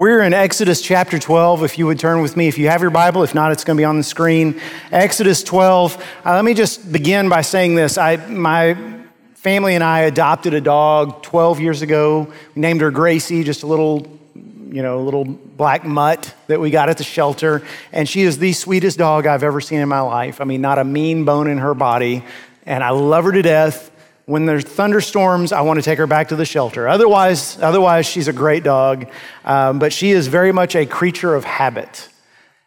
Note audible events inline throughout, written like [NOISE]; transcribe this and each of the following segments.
We're in Exodus chapter 12. If you would turn with me, if you have your Bible, if not, it's going to be on the screen. Exodus 12. Uh, let me just begin by saying this. I, my family and I adopted a dog 12 years ago. We named her Gracie, just a little, you know, little black mutt that we got at the shelter. And she is the sweetest dog I've ever seen in my life. I mean, not a mean bone in her body. And I love her to death. When there's thunderstorms, I want to take her back to the shelter. Otherwise, otherwise she's a great dog, um, but she is very much a creature of habit.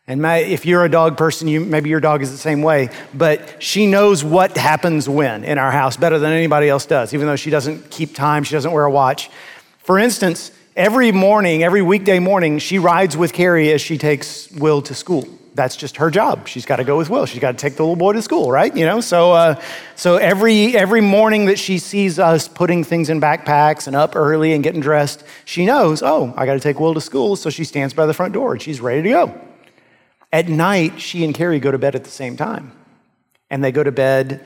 And my, if you're a dog person, you, maybe your dog is the same way, but she knows what happens when in our house better than anybody else does, even though she doesn't keep time, she doesn't wear a watch. For instance, every morning, every weekday morning, she rides with Carrie as she takes Will to school that's just her job. She's got to go with Will. She's got to take the little boy to school, right? You know, so uh, so every every morning that she sees us putting things in backpacks and up early and getting dressed, she knows, oh, I got to take Will to school. So she stands by the front door and she's ready to go. At night, she and Carrie go to bed at the same time, and they go to bed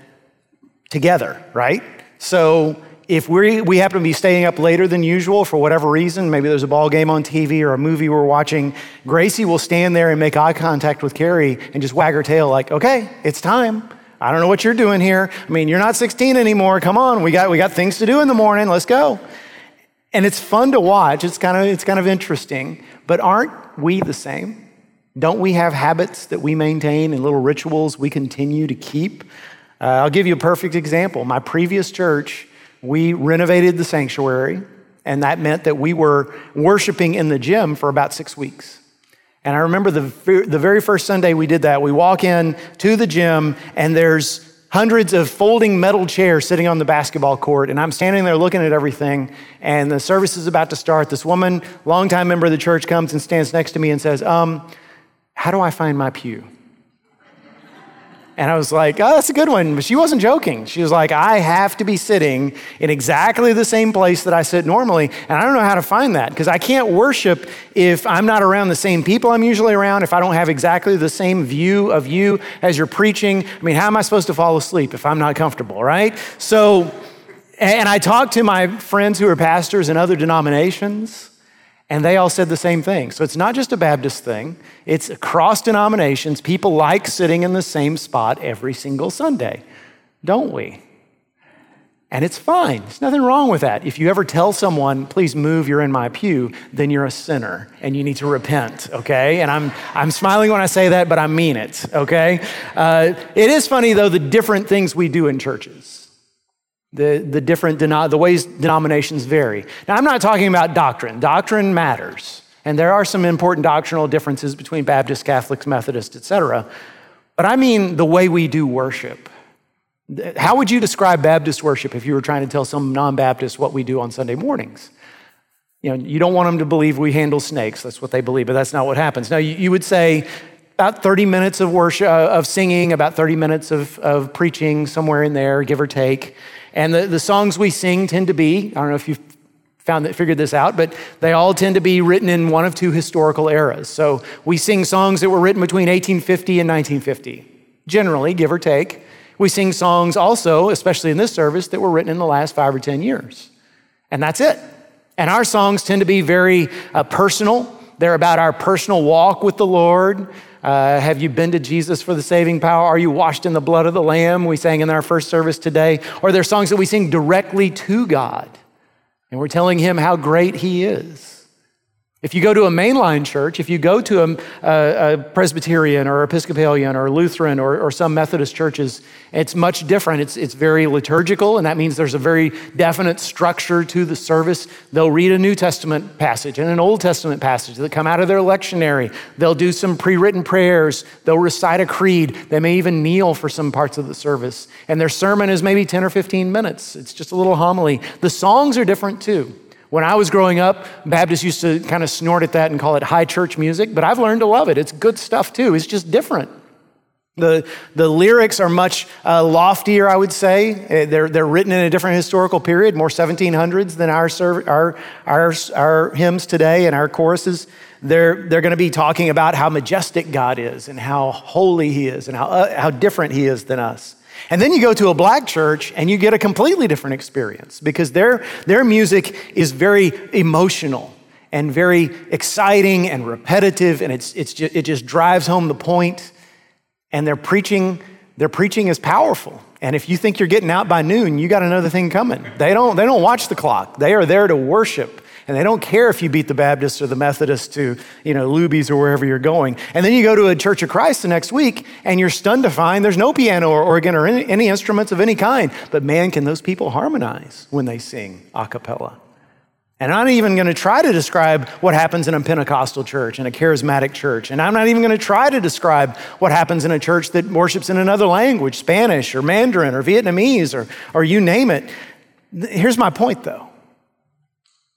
together, right? So if we we happen to be staying up later than usual for whatever reason, maybe there's a ball game on TV or a movie we're watching, Gracie will stand there and make eye contact with Carrie and just wag her tail like, okay, it's time. I don't know what you're doing here. I mean, you're not 16 anymore. Come on, we got, we got things to do in the morning. Let's go. And it's fun to watch. It's kind of, it's kind of interesting. But aren't we the same? Don't we have habits that we maintain and little rituals we continue to keep? Uh, I'll give you a perfect example. My previous church, we renovated the sanctuary, and that meant that we were worshiping in the gym for about six weeks. And I remember the, the very first Sunday we did that, we walk in to the gym, and there's hundreds of folding metal chairs sitting on the basketball court. And I'm standing there looking at everything, and the service is about to start. This woman, longtime member of the church, comes and stands next to me and says, um, How do I find my pew? And I was like, oh, that's a good one. But she wasn't joking. She was like, I have to be sitting in exactly the same place that I sit normally. And I don't know how to find that because I can't worship if I'm not around the same people I'm usually around, if I don't have exactly the same view of you as you're preaching. I mean, how am I supposed to fall asleep if I'm not comfortable, right? So, and I talked to my friends who are pastors in other denominations. And they all said the same thing. So it's not just a Baptist thing, it's across denominations. People like sitting in the same spot every single Sunday, don't we? And it's fine. There's nothing wrong with that. If you ever tell someone, please move, you're in my pew, then you're a sinner and you need to repent, okay? And I'm, I'm smiling when I say that, but I mean it, okay? Uh, it is funny, though, the different things we do in churches the, the different the ways denominations vary. Now, I'm not talking about doctrine. Doctrine matters, and there are some important doctrinal differences between Baptists, Catholics, Methodists, etc. But I mean the way we do worship. How would you describe Baptist worship if you were trying to tell some non-Baptist what we do on Sunday mornings? You know, you don't want them to believe we handle snakes. That's what they believe, but that's not what happens. Now, you, you would say about 30 minutes of worship, uh, of singing, about 30 minutes of, of preaching, somewhere in there, give or take. And the, the songs we sing tend to be, I don't know if you've found that, figured this out, but they all tend to be written in one of two historical eras. So we sing songs that were written between 1850 and 1950, generally, give or take. We sing songs also, especially in this service, that were written in the last five or 10 years. And that's it. And our songs tend to be very uh, personal. They're about our personal walk with the Lord. Uh, have you been to Jesus for the saving power? Are you washed in the blood of the Lamb? We sang in our first service today. Or there songs that we sing directly to God, and we're telling Him how great He is. If you go to a mainline church, if you go to a, a, a Presbyterian or Episcopalian or Lutheran or, or, some Methodist churches, it's much different. It's, it's very liturgical, and that means there's a very definite structure to the service. They'll read a New Testament passage and an Old Testament passage that come out of their lectionary. They'll do some pre written prayers. They'll recite a creed. They may even kneel for some parts of the service. And their sermon is maybe 10 or 15 minutes. It's just a little homily. The songs are different too. When I was growing up, Baptists used to kind of snort at that and call it high church music, but I've learned to love it. It's good stuff too. It's just different. The, the lyrics are much uh, loftier, I would say. Uh, they're, they're written in a different historical period, more 1700s than our, our, our, our hymns today and our choruses. They're, they're going to be talking about how majestic God is and how holy He is and how, uh, how different He is than us. And then you go to a black church and you get a completely different experience because their, their music is very emotional and very exciting and repetitive, and it's, it's it just drives home the point. And their preaching, their preaching is powerful. And if you think you're getting out by noon, you got another thing coming. They don't, they don't watch the clock. They are there to worship. And they don't care if you beat the Baptists or the Methodists to, you know, Luby's or wherever you're going. And then you go to a Church of Christ the next week and you're stunned to find there's no piano or organ or any, any instruments of any kind. But man, can those people harmonize when they sing a cappella? And I'm not even going to try to describe what happens in a Pentecostal church, in a charismatic church. And I'm not even going to try to describe what happens in a church that worships in another language, Spanish or Mandarin or Vietnamese or, or you name it. Here's my point though.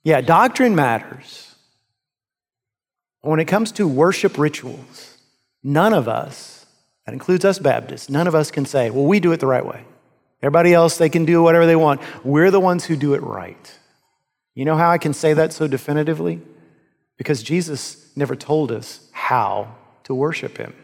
Yeah, doctrine matters. When it comes to worship rituals, none of us, that includes us Baptists, none of us can say, well, we do it the right way. Everybody else, they can do whatever they want. We're the ones who do it right. You know how I can say that so definitively? Because Jesus never told us how to worship him.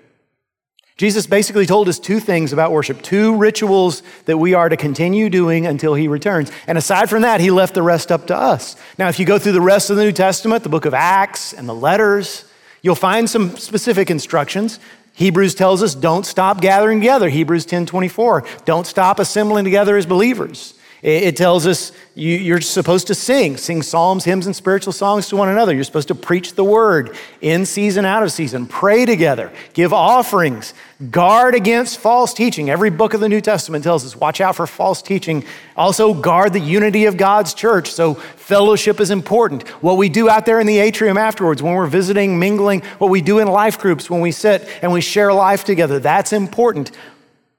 Jesus basically told us two things about worship, two rituals that we are to continue doing until he returns. And aside from that, he left the rest up to us. Now, if you go through the rest of the New Testament, the book of Acts and the letters, you'll find some specific instructions. Hebrews tells us don't stop gathering together. Hebrews 10 24. Don't stop assembling together as believers. It tells us you, are supposed to sing, sing psalms, hymns, and spiritual songs to one another. You're supposed to preach the word in season, out of season, pray together, give offerings, guard against false teaching. Every book of the New Testament tells us watch out for false teaching. Also, guard the unity of God's church. So, fellowship is important. What we do out there in the atrium afterwards, when we're visiting, mingling, what we do in life groups, when we sit and we share life together, that's important.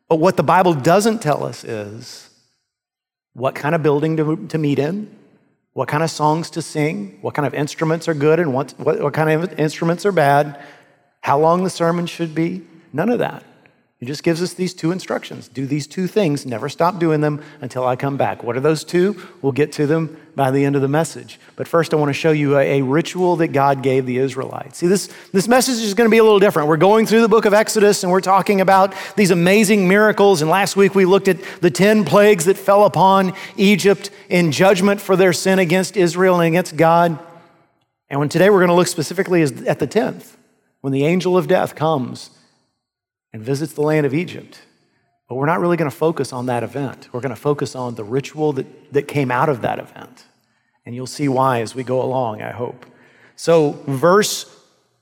But what the Bible doesn't tell us is, what kind of building to, to meet in, what kind of songs to sing, what kind of instruments are good and what, what, what kind of instruments are bad, how long the sermon should be. None of that. He just gives us these two instructions do these two things, never stop doing them until I come back. What are those two? We'll get to them by the end of the message. But first, I want to show you a, a ritual that God gave the Israelites. See, this, this message is going to be a little different. We're going through the book of Exodus and we're talking about these amazing miracles. And last week we looked at the 10 plagues that fell upon Egypt in judgment for their sin against Israel and against God. And when today we're going to look specifically at the 10th, when the angel of death comes and visits the land of Egypt. But we're not really going to focus on that event. We're going to focus on the ritual that, that came out of that event. And you'll see why as we go along, I hope. So, verse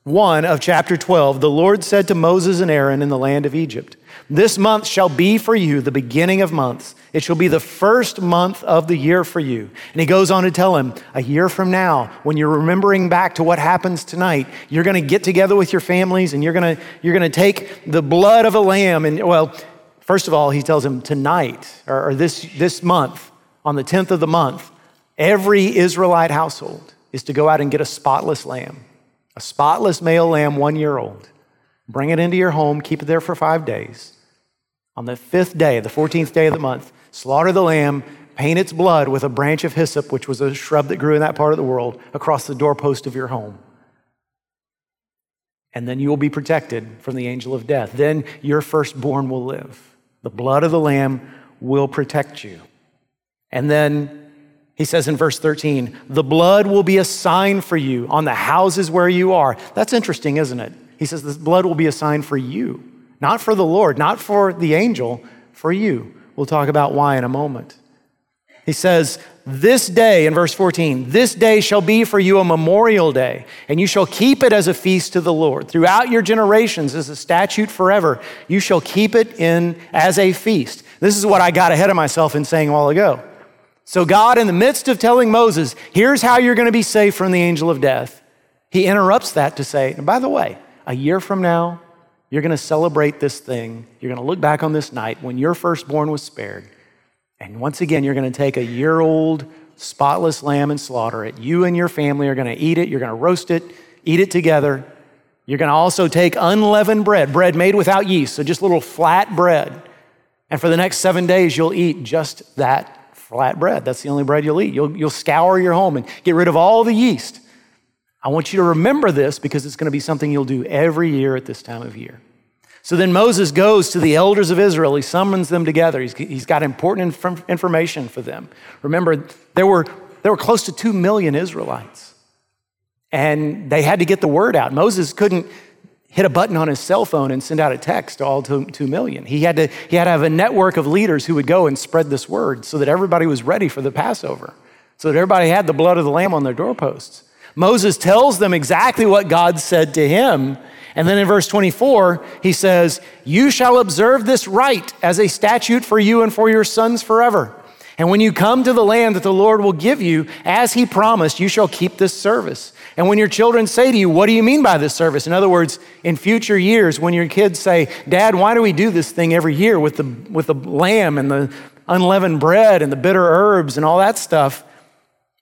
1 of chapter 12 the Lord said to Moses and Aaron in the land of Egypt, This month shall be for you the beginning of months. It shall be the first month of the year for you. And he goes on to tell him, a year from now, when you're remembering back to what happens tonight, you're going to get together with your families and you're going to, you're going to take the blood of a lamb. And, well, first of all, he tells him tonight or, or this, this month, on the 10th of the month, every Israelite household is to go out and get a spotless lamb, a spotless male lamb, one year old. Bring it into your home, keep it there for five days. On the fifth day, the 14th day of the month, slaughter the lamb, paint its blood with a branch of hyssop, which was a shrub that grew in that part of the world, across the doorpost of your home. And then you will be protected from the angel of death. Then your firstborn will live. The blood of the lamb will protect you. And then he says in verse 13, the blood will be a sign for you on the houses where you are. That's interesting, isn't it? He says the blood will be a sign for you, not for the Lord, not for the angel, for you. We'll talk about why in a moment. He says, This day, in verse 14, this day shall be for you a memorial day, and you shall keep it as a feast to the Lord. Throughout your generations, as a statute forever, you shall keep it in as a feast. This is what I got ahead of myself in saying a while ago. So, God, in the midst of telling Moses, here's how you're going to be safe from the angel of death, he interrupts that to say, by the way, a year from now, you're going to celebrate this thing. You're going to look back on this night when your firstborn was spared. And once again, you're going to take a year old spotless lamb and slaughter it. You and your family are going to eat it. You're going to roast it, eat it together. You're going to also take unleavened bread, bread made without yeast, so just little flat bread. And for the next seven days, you'll eat just that flat bread. That's the only bread you'll eat. You'll, you'll scour your home and get rid of all the yeast. I want you to remember this because it's going to be something you'll do every year at this time of year. So then Moses goes to the elders of Israel. He summons them together. He's, he's got important inf- information for them. Remember, there were, there were close to 2 million Israelites. And they had to get the word out. Moses couldn't hit a button on his cell phone and send out a text to all two, two million. He had, to, he had to have a network of leaders who would go and spread this word so that everybody was ready for the Passover, so that everybody had the blood of the lamb on their doorposts. Moses tells them exactly what God said to him. And then in verse 24, he says, You shall observe this rite as a statute for you and for your sons forever. And when you come to the land that the Lord will give you, as he promised, you shall keep this service. And when your children say to you, What do you mean by this service? In other words, in future years, when your kids say, Dad, why do we do this thing every year with the, with the lamb and the unleavened bread and the bitter herbs and all that stuff?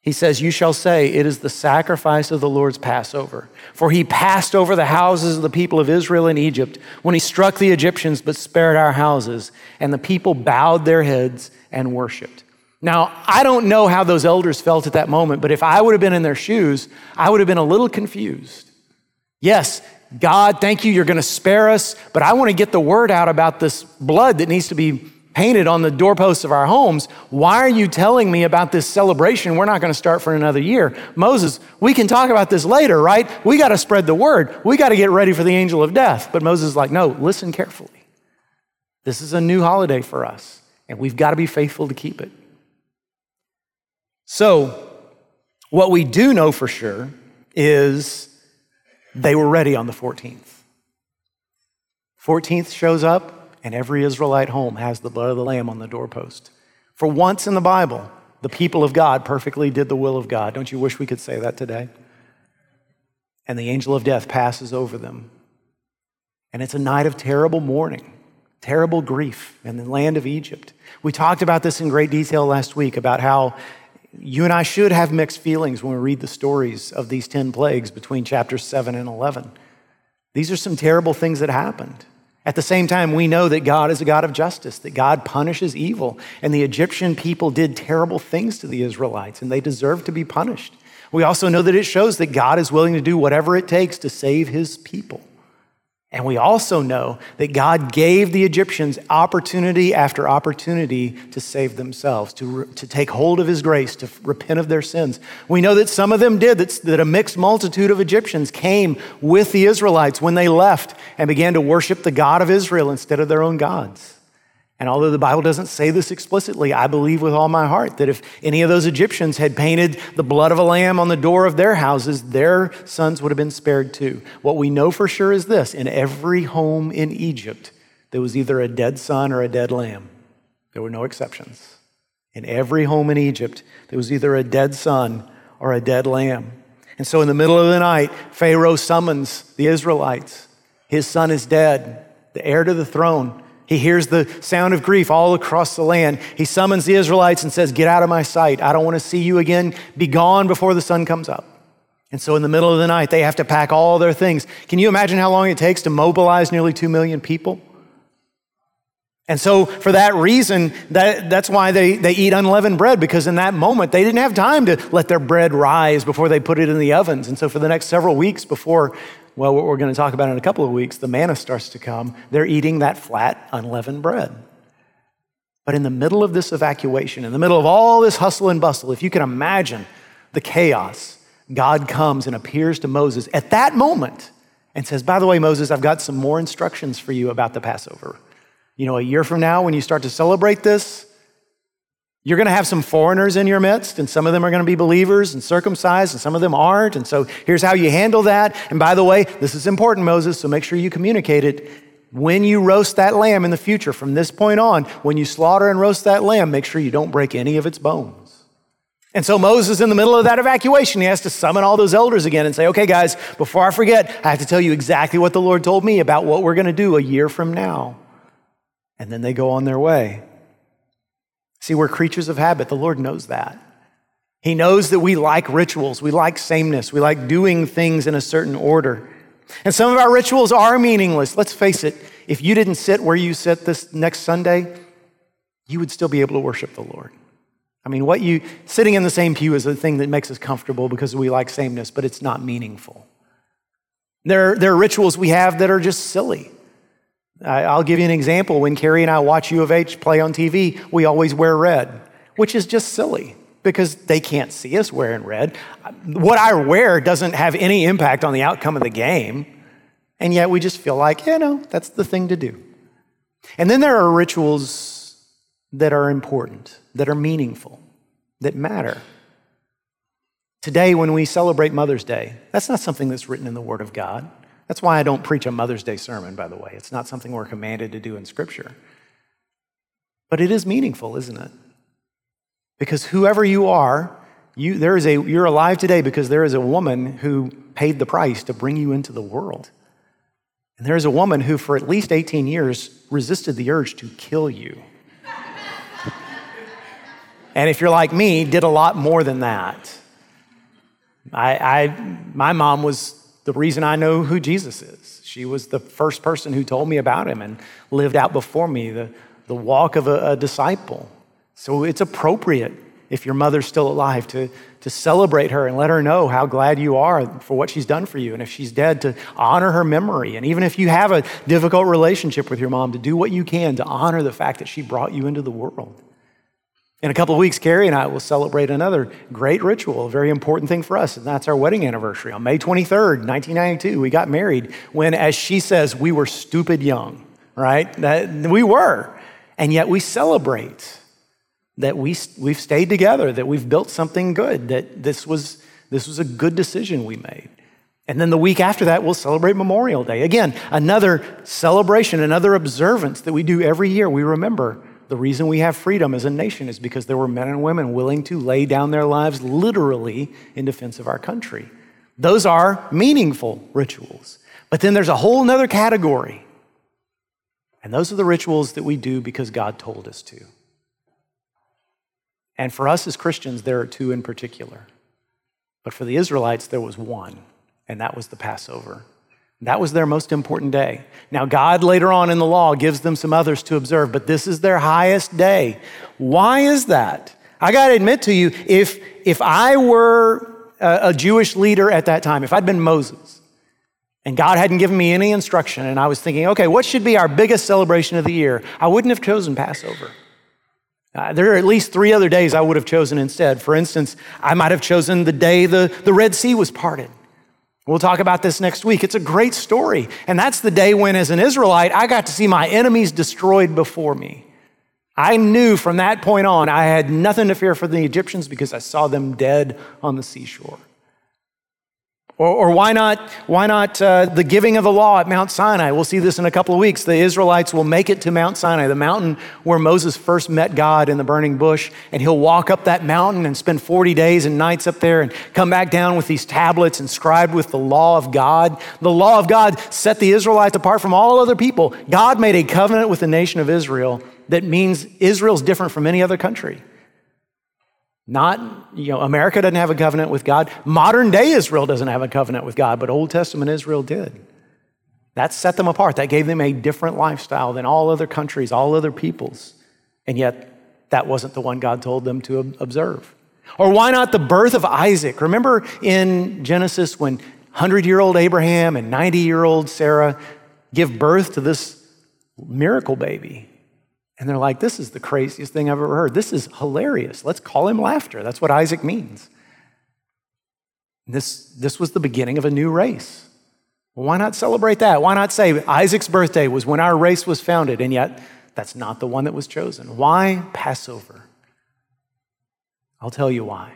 He says, You shall say, It is the sacrifice of the Lord's Passover. For he passed over the houses of the people of Israel in Egypt when he struck the Egyptians but spared our houses. And the people bowed their heads and worshiped. Now, I don't know how those elders felt at that moment, but if I would have been in their shoes, I would have been a little confused. Yes, God, thank you, you're going to spare us, but I want to get the word out about this blood that needs to be painted on the doorposts of our homes. Why are you telling me about this celebration? We're not going to start for another year. Moses, we can talk about this later, right? We got to spread the word. We got to get ready for the angel of death. But Moses is like, no, listen carefully. This is a new holiday for us, and we've got to be faithful to keep it. So, what we do know for sure is they were ready on the 14th. 14th shows up, and every Israelite home has the blood of the Lamb on the doorpost. For once in the Bible, the people of God perfectly did the will of God. Don't you wish we could say that today? And the angel of death passes over them. And it's a night of terrible mourning, terrible grief in the land of Egypt. We talked about this in great detail last week about how you and I should have mixed feelings when we read the stories of these 10 plagues between chapters 7 and 11. These are some terrible things that happened. At the same time, we know that God is a God of justice, that God punishes evil. And the Egyptian people did terrible things to the Israelites, and they deserve to be punished. We also know that it shows that God is willing to do whatever it takes to save his people. And we also know that God gave the Egyptians opportunity after opportunity to save themselves, to, to take hold of His grace, to repent of their sins. We know that some of them did, that, that a mixed multitude of Egyptians came with the Israelites when they left and began to worship the God of Israel instead of their own gods. And although the Bible doesn't say this explicitly, I believe with all my heart that if any of those Egyptians had painted the blood of a lamb on the door of their houses, their sons would have been spared too. What we know for sure is this in every home in Egypt, there was either a dead son or a dead lamb. There were no exceptions. In every home in Egypt, there was either a dead son or a dead lamb. And so in the middle of the night, Pharaoh summons the Israelites. His son is dead, the heir to the throne. He hears the sound of grief all across the land. He summons the Israelites and says, Get out of my sight. I don't want to see you again. Be gone before the sun comes up. And so, in the middle of the night, they have to pack all their things. Can you imagine how long it takes to mobilize nearly 2 million people? And so, for that reason, that, that's why they, they eat unleavened bread, because in that moment, they didn't have time to let their bread rise before they put it in the ovens. And so, for the next several weeks before well, what we're going to talk about in a couple of weeks, the manna starts to come. They're eating that flat, unleavened bread. But in the middle of this evacuation, in the middle of all this hustle and bustle, if you can imagine the chaos, God comes and appears to Moses at that moment and says, By the way, Moses, I've got some more instructions for you about the Passover. You know, a year from now, when you start to celebrate this, you're going to have some foreigners in your midst, and some of them are going to be believers and circumcised, and some of them aren't. And so here's how you handle that. And by the way, this is important, Moses, so make sure you communicate it. When you roast that lamb in the future, from this point on, when you slaughter and roast that lamb, make sure you don't break any of its bones. And so Moses, in the middle of that evacuation, he has to summon all those elders again and say, okay, guys, before I forget, I have to tell you exactly what the Lord told me about what we're going to do a year from now. And then they go on their way. See, we're creatures of habit. The Lord knows that. He knows that we like rituals, we like sameness, we like doing things in a certain order. And some of our rituals are meaningless. Let's face it, if you didn't sit where you sit this next Sunday, you would still be able to worship the Lord. I mean, what you sitting in the same pew is the thing that makes us comfortable because we like sameness, but it's not meaningful. There, there are rituals we have that are just silly. I'll give you an example. When Carrie and I watch U of H play on TV, we always wear red, which is just silly. because they can't see us wearing red. What I wear doesn't have any impact on the outcome of the game. And yet we just feel like, you know, that's the thing to do. And then there are rituals that are important, that are meaningful, that matter. Today, when we celebrate Mother's Day, that's not something that's written in the Word of God. That's why I don't preach a Mother's Day sermon, by the way. It's not something we're commanded to do in Scripture. But it is meaningful, isn't it? Because whoever you are, you, there is a, you're alive today because there is a woman who paid the price to bring you into the world. And there is a woman who, for at least 18 years, resisted the urge to kill you. [LAUGHS] and if you're like me, did a lot more than that. I, I, my mom was the reason I know who Jesus is. She was the first person who told me about him and lived out before me the, the walk of a, a disciple. So it's appropriate if your mother's still alive to, to celebrate her and let her know how glad you are for what she's done for you. And if she's dead, to honor her memory. And even if you have a difficult relationship with your mom, to do what you can to honor the fact that she brought you into the world. In a couple of weeks, Carrie and I will celebrate another great ritual, a very important thing for us, and that's our wedding anniversary. On May 23rd, 1992, we got married when, as she says, we were stupid young, right? That, we were. And yet we celebrate that we, we've stayed together, that we've built something good, that this was, this was a good decision we made. And then the week after that, we'll celebrate Memorial Day. Again, another celebration, another observance that we do every year. We remember the reason we have freedom as a nation is because there were men and women willing to lay down their lives literally in defense of our country. Those are meaningful rituals. But then there's a whole other category. And those are the rituals that we do because God told us to. And for us as Christians, there are two in particular. But for the Israelites, there was one, and that was the Passover. That was their most important day. Now, God later on in the law gives them some others to observe, but this is their highest day. Why is that? I got to admit to you, if, if I were a, a Jewish leader at that time, if I'd been Moses, and God hadn't given me any instruction, and I was thinking, okay, what should be our biggest celebration of the year? I wouldn't have chosen Passover. Uh, there are at least three other days I would have chosen instead. For instance, I might have chosen the day the, the Red Sea was parted. We'll talk about this next week. It's a great story. And that's the day when, as an Israelite, I got to see my enemies destroyed before me. I knew from that point on I had nothing to fear for the Egyptians because I saw them dead on the seashore. Or, or why not, why not uh, the giving of the law at Mount Sinai? We'll see this in a couple of weeks. The Israelites will make it to Mount Sinai, the mountain where Moses first met God in the burning bush. And he'll walk up that mountain and spend 40 days and nights up there and come back down with these tablets inscribed with the law of God. The law of God set the Israelites apart from all other people. God made a covenant with the nation of Israel that means Israel's different from any other country. Not, you know, America doesn't have a covenant with God. Modern day Israel doesn't have a covenant with God, but Old Testament Israel did. That set them apart. That gave them a different lifestyle than all other countries, all other peoples. And yet, that wasn't the one God told them to observe. Or why not the birth of Isaac? Remember in Genesis when 100 year old Abraham and 90 year old Sarah give birth to this miracle baby? And they're like, this is the craziest thing I've ever heard. This is hilarious. Let's call him laughter. That's what Isaac means. This, this was the beginning of a new race. Well, why not celebrate that? Why not say Isaac's birthday was when our race was founded, and yet that's not the one that was chosen? Why Passover? I'll tell you why.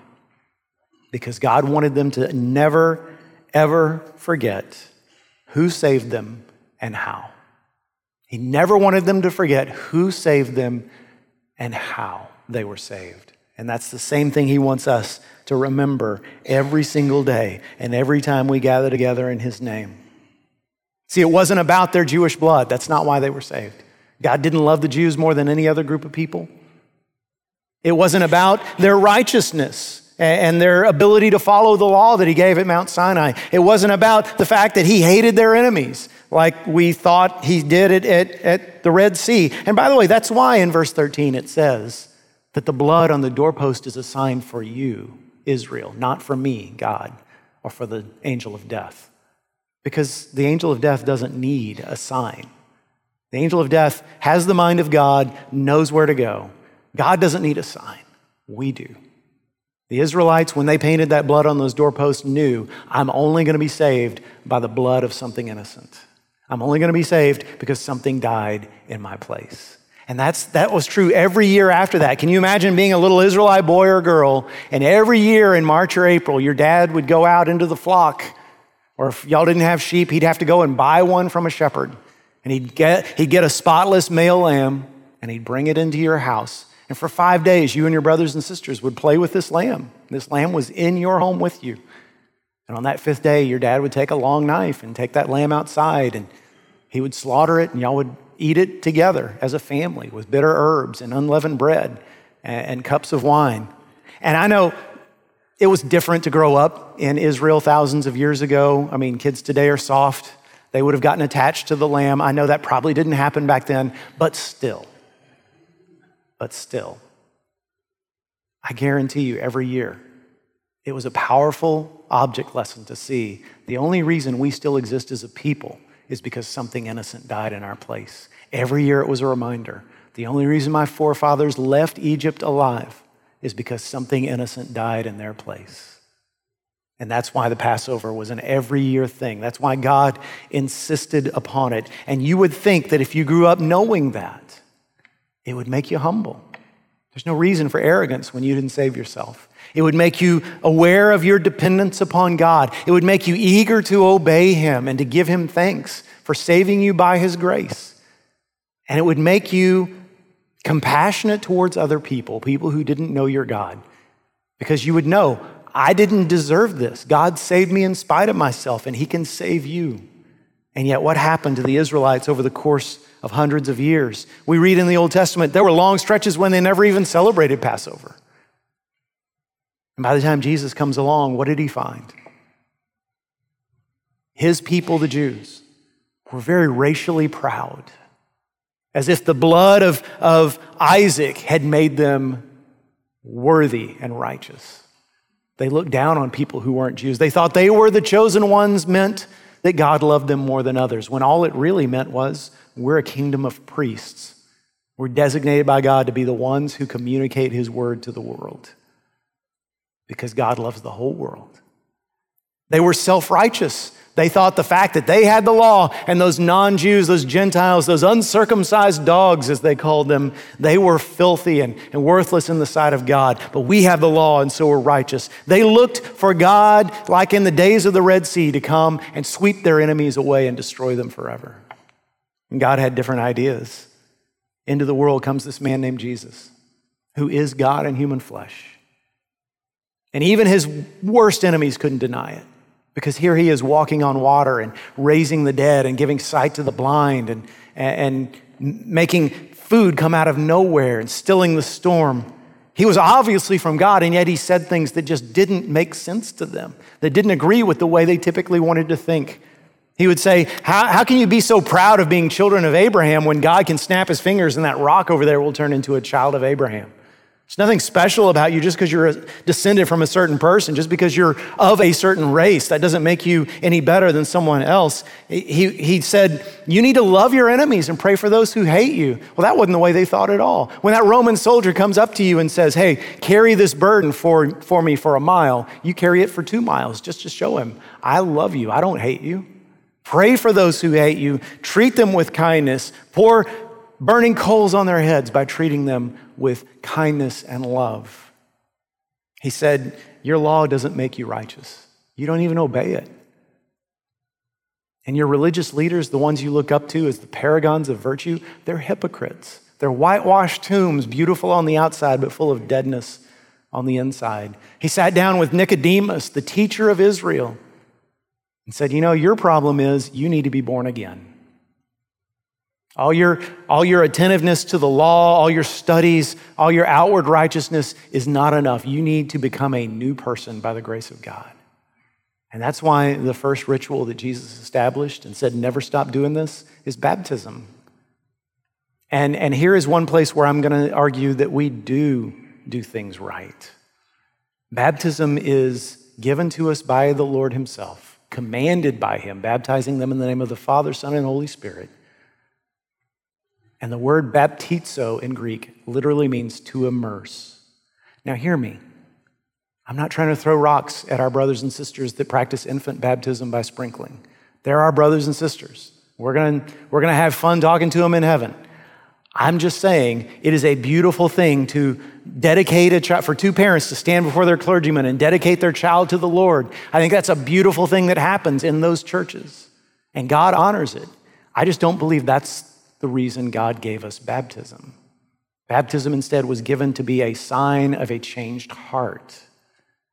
Because God wanted them to never, ever forget who saved them and how. He never wanted them to forget who saved them and how they were saved. And that's the same thing he wants us to remember every single day and every time we gather together in his name. See, it wasn't about their Jewish blood. That's not why they were saved. God didn't love the Jews more than any other group of people. It wasn't about their righteousness and their ability to follow the law that he gave at Mount Sinai. It wasn't about the fact that he hated their enemies like we thought he did at, at, at the Red Sea. And by the way, that's why in verse 13 it says that the blood on the doorpost is a sign for you, Israel, not for me, God, or for the angel of death. Because the angel of death doesn't need a sign. The angel of death has the mind of God, knows where to go. God doesn't need a sign. We do. The Israelites, when they painted that blood on those doorposts, knew I'm only going to be saved by the blood of something innocent. I'm only going to be saved because something died in my place. And that's, that was true every year after that. Can you imagine being a little Israelite boy or girl, and every year in March or April, your dad would go out into the flock, or if y'all didn't have sheep, he'd have to go and buy one from a shepherd. And he'd get, he'd get a spotless male lamb, and he'd bring it into your house. And for five days, you and your brothers and sisters would play with this lamb. This lamb was in your home with you. And on that fifth day, your dad would take a long knife and take that lamb outside, and he would slaughter it, and y'all would eat it together as a family with bitter herbs and unleavened bread and, and cups of wine. And I know it was different to grow up in Israel thousands of years ago. I mean, kids today are soft. They would have gotten attached to the lamb. I know that probably didn't happen back then, but still, but still, I guarantee you every year, it was a powerful object lesson to see the only reason we still exist as a people is because something innocent died in our place. Every year it was a reminder. The only reason my forefathers left Egypt alive is because something innocent died in their place. And that's why the Passover was an every year thing. That's why God insisted upon it. And you would think that if you grew up knowing that, it would make you humble. There's no reason for arrogance when you didn't save yourself. It would make you aware of your dependence upon God. It would make you eager to obey Him and to give Him thanks for saving you by His grace. And it would make you compassionate towards other people, people who didn't know your God, because you would know, I didn't deserve this. God saved me in spite of myself, and He can save you. And yet, what happened to the Israelites over the course of hundreds of years? We read in the Old Testament there were long stretches when they never even celebrated Passover. And by the time Jesus comes along, what did he find? His people, the Jews, were very racially proud, as if the blood of, of Isaac had made them worthy and righteous. They looked down on people who weren't Jews. They thought they were the chosen ones, meant that God loved them more than others, when all it really meant was we're a kingdom of priests. We're designated by God to be the ones who communicate his word to the world because God loves the whole world. They were self righteous. They thought the fact that they had the law and those non Jews, those Gentiles, those uncircumcised dogs, as they called them, they were filthy and, and worthless in the sight of God. But we have the law and so we're righteous. They looked for God, like in the days of the Red Sea, to come and sweep their enemies away and destroy them forever. And God had different ideas. Into the world comes this man named Jesus, who is God in human flesh. And even his worst enemies couldn't deny it. Because here he is walking on water and raising the dead and giving sight to the blind and, and making food come out of nowhere and stilling the storm. He was obviously from God, and yet he said things that just didn't make sense to them, that didn't agree with the way they typically wanted to think. He would say, how, how can you be so proud of being children of Abraham when God can snap his fingers and that rock over there will turn into a child of Abraham? There's nothing special about you just because you're descended from a certain person, just because you're of a certain race. That doesn't make you any better than someone else. He, he said, You need to love your enemies and pray for those who hate you. Well, that wasn't the way they thought at all. When that Roman soldier comes up to you and says, Hey, carry this burden for, for me for a mile, you carry it for two miles just to show him, I love you. I don't hate you. Pray for those who hate you. Treat them with kindness. Pour burning coals on their heads by treating them with kindness and love. He said, Your law doesn't make you righteous, you don't even obey it. And your religious leaders, the ones you look up to as the paragons of virtue, they're hypocrites. They're whitewashed tombs, beautiful on the outside, but full of deadness on the inside. He sat down with Nicodemus, the teacher of Israel, and said, You know, your problem is you need to be born again. All your, all your attentiveness to the law, all your studies, all your outward righteousness is not enough. You need to become a new person by the grace of God. And that's why the first ritual that Jesus established and said, never stop doing this, is baptism. And, and here is one place where I'm going to argue that we do do things right. Baptism is given to us by the Lord Himself, commanded by Him, baptizing them in the name of the Father, Son, and Holy Spirit. And the word baptizo in Greek literally means to immerse. Now, hear me. I'm not trying to throw rocks at our brothers and sisters that practice infant baptism by sprinkling. They're our brothers and sisters. We're going we're going to have fun talking to them in heaven. I'm just saying it is a beautiful thing to dedicate a child, for two parents to stand before their clergyman and dedicate their child to the Lord. I think that's a beautiful thing that happens in those churches, and God honors it. I just don't believe that's the reason God gave us baptism. Baptism instead was given to be a sign of a changed heart,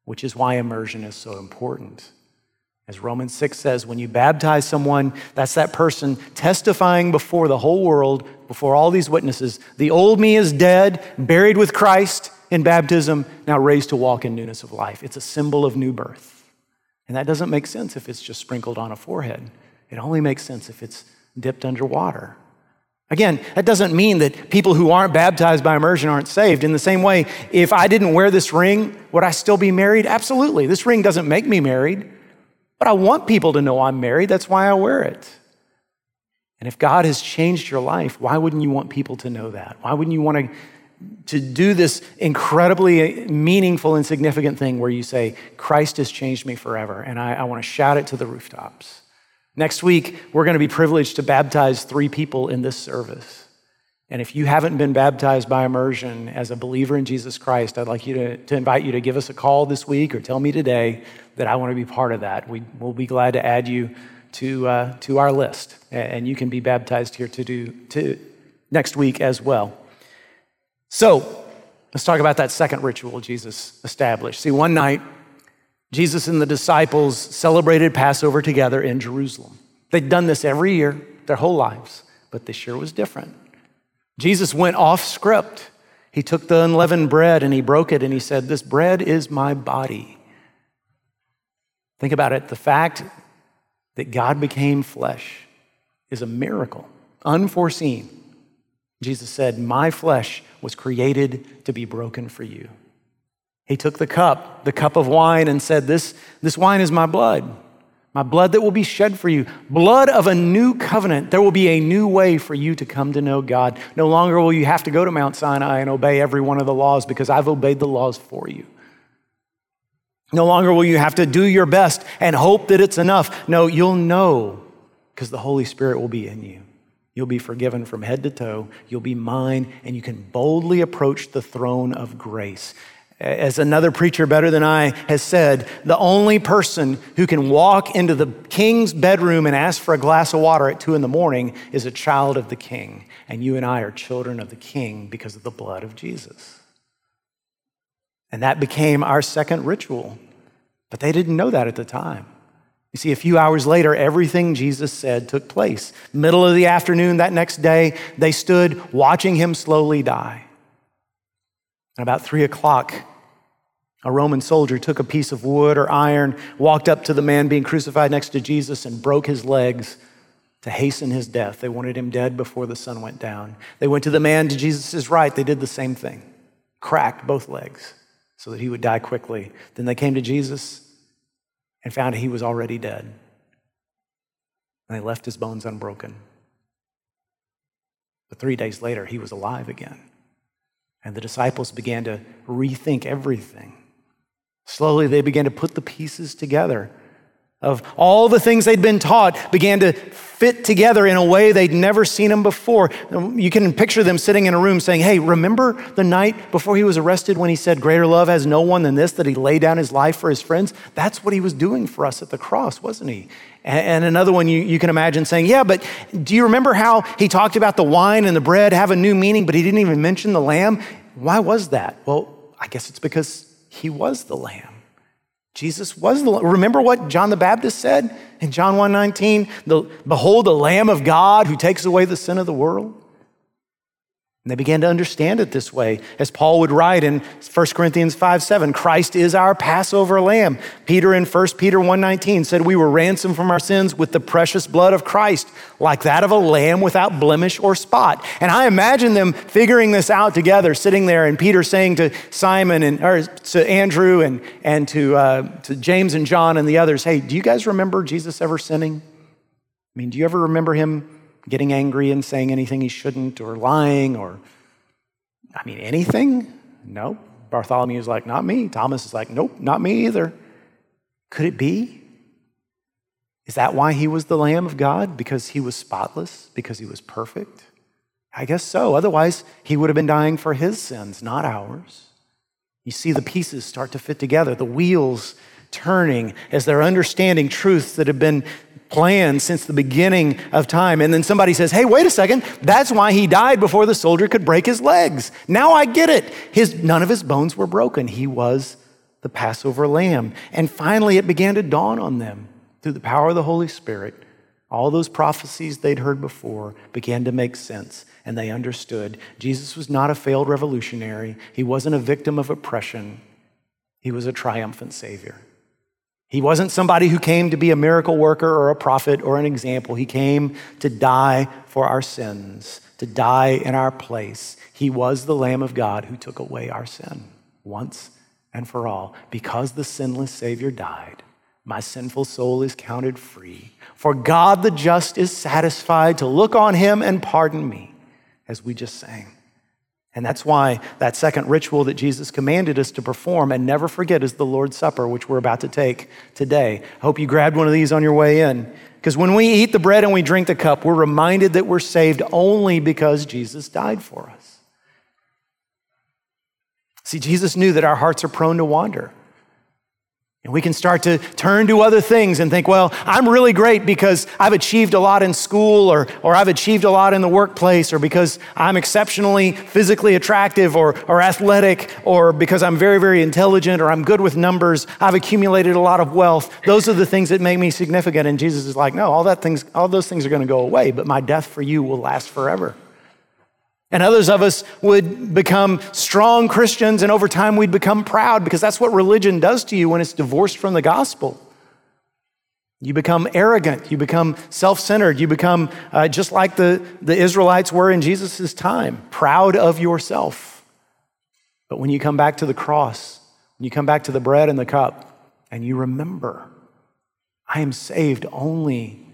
which is why immersion is so important. As Romans 6 says, when you baptize someone, that's that person testifying before the whole world, before all these witnesses. The old me is dead, buried with Christ in baptism, now raised to walk in newness of life. It's a symbol of new birth. And that doesn't make sense if it's just sprinkled on a forehead. It only makes sense if it's dipped under water. Again, that doesn't mean that people who aren't baptized by immersion aren't saved. In the same way, if I didn't wear this ring, would I still be married? Absolutely. This ring doesn't make me married. But I want people to know I'm married. That's why I wear it. And if God has changed your life, why wouldn't you want people to know that? Why wouldn't you want to, to do this incredibly meaningful and significant thing where you say, Christ has changed me forever? And I, I want to shout it to the rooftops. Next week, we're going to be privileged to baptize three people in this service. And if you haven't been baptized by immersion as a believer in Jesus Christ, I'd like you to, to invite you to give us a call this week or tell me today that I want to be part of that. We, will be glad to add you to, uh, to our list. And you can be baptized here to do to next week as well. So let's talk about that second ritual Jesus established. See, one night, Jesus and the disciples celebrated Passover together in Jerusalem. They'd done this every year, their whole lives, but this year was different. Jesus went off script. He took the unleavened bread and he broke it and he said, This bread is my body. Think about it. The fact that God became flesh is a miracle, unforeseen. Jesus said, My flesh was created to be broken for you. He took the cup, the cup of wine, and said, This, this wine is my blood my blood that will be shed for you, blood of a new covenant. There will be a new way for you to come to know God. No longer will you have to go to Mount Sinai and obey every one of the laws because I've obeyed the laws for you. No longer will you have to do your best and hope that it's enough. No, you'll know because the Holy Spirit will be in you. You'll be forgiven from head to toe. You'll be mine, and you can boldly approach the throne of grace. As another preacher better than I has said, the only person who can walk into the king's bedroom and ask for a glass of water at two in the morning is a child of the king. And you and I are children of the king because of the blood of Jesus. And that became our second ritual. But they didn't know that at the time. You see, a few hours later, everything Jesus said took place. Middle of the afternoon that next day, they stood watching him slowly die. And about three o'clock, a Roman soldier took a piece of wood or iron, walked up to the man being crucified next to Jesus, and broke his legs to hasten his death. They wanted him dead before the sun went down. They went to the man to Jesus' right. They did the same thing, cracked both legs so that he would die quickly. Then they came to Jesus and found he was already dead. And they left his bones unbroken. But three days later, he was alive again. And the disciples began to rethink everything. Slowly, they began to put the pieces together of all the things they'd been taught began to fit together in a way they'd never seen them before. You can picture them sitting in a room saying, Hey, remember the night before he was arrested when he said, Greater love has no one than this, that he laid down his life for his friends? That's what he was doing for us at the cross, wasn't he? And another one you, you can imagine saying, Yeah, but do you remember how he talked about the wine and the bread have a new meaning, but he didn't even mention the lamb? Why was that? Well, I guess it's because he was the lamb. Jesus was the Lamb. remember what John the Baptist said in John 1:19, the behold the lamb of God who takes away the sin of the world. And they began to understand it this way, as Paul would write in 1 Corinthians 5 7, Christ is our Passover lamb. Peter in 1 Peter 1.19 said, We were ransomed from our sins with the precious blood of Christ, like that of a lamb without blemish or spot. And I imagine them figuring this out together, sitting there, and Peter saying to Simon and or to Andrew and, and to, uh, to James and John and the others, Hey, do you guys remember Jesus ever sinning? I mean, do you ever remember him getting angry and saying anything he shouldn't or lying or, I mean, anything? No. Bartholomew is like, Not me. Thomas is like, Nope, not me either. Could it be? Is that why he was the Lamb of God? Because he was spotless? Because he was perfect? I guess so. Otherwise, he would have been dying for his sins, not ours. You see the pieces start to fit together, the wheels turning as they're understanding truths that have been planned since the beginning of time. And then somebody says, Hey, wait a second, that's why he died before the soldier could break his legs. Now I get it. His, none of his bones were broken. He was the Passover lamb. And finally, it began to dawn on them through the power of the Holy Spirit. All those prophecies they'd heard before began to make sense and they understood Jesus was not a failed revolutionary. He wasn't a victim of oppression. He was a triumphant Savior. He wasn't somebody who came to be a miracle worker or a prophet or an example. He came to die for our sins, to die in our place. He was the Lamb of God who took away our sin once and for all. Because the sinless Savior died, my sinful soul is counted free. For God the just is satisfied to look on him and pardon me as we just sang. And that's why that second ritual that Jesus commanded us to perform and never forget is the Lord's Supper, which we're about to take today. I hope you grabbed one of these on your way in. Because when we eat the bread and we drink the cup, we're reminded that we're saved only because Jesus died for us. See, Jesus knew that our hearts are prone to wander. And we can start to turn to other things and think, well, I'm really great because I've achieved a lot in school or, or I've achieved a lot in the workplace or because I'm exceptionally physically attractive or, or athletic or because I'm very, very intelligent or I'm good with numbers. I've accumulated a lot of wealth. Those are the things that make me significant. And Jesus is like, no, all, that things, all those things are going to go away, but my death for you will last forever. And others of us would become strong Christians, and over time we'd become proud because that's what religion does to you when it's divorced from the gospel. You become arrogant, you become self centered, you become uh, just like the, the Israelites were in Jesus' time, proud of yourself. But when you come back to the cross, when you come back to the bread and the cup, and you remember, I am saved only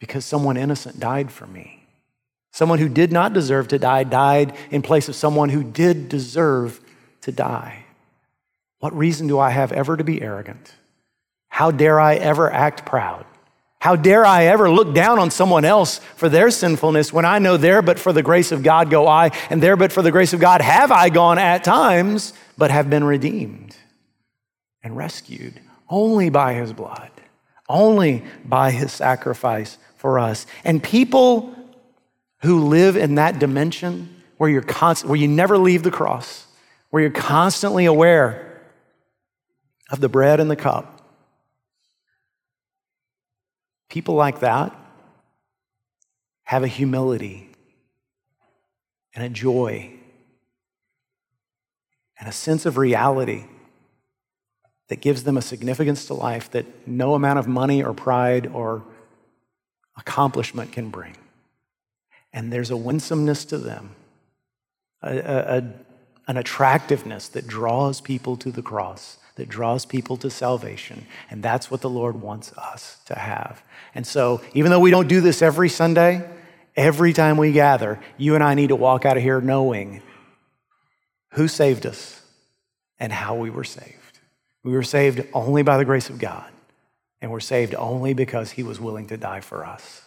because someone innocent died for me. Someone who did not deserve to die died in place of someone who did deserve to die. What reason do I have ever to be arrogant? How dare I ever act proud? How dare I ever look down on someone else for their sinfulness when I know there but for the grace of God go I, and there but for the grace of God have I gone at times, but have been redeemed and rescued only by his blood, only by his sacrifice for us. And people who live in that dimension where you're constant, where you never leave the cross, where you're constantly aware of the bread and the cup. People like that have a humility and a joy and a sense of reality that gives them a significance to life that no amount of money or pride or accomplishment can bring and there's a winsomeness to them, a, a, an attractiveness that draws people to the cross, that draws people to salvation. And that's what the Lord wants us to have. And so, even though we don't do this every Sunday, every time we gather, you and I need to walk out of here knowing who saved us and how we were saved. We were saved only by the grace of God, and we're saved only because He was willing to die for us.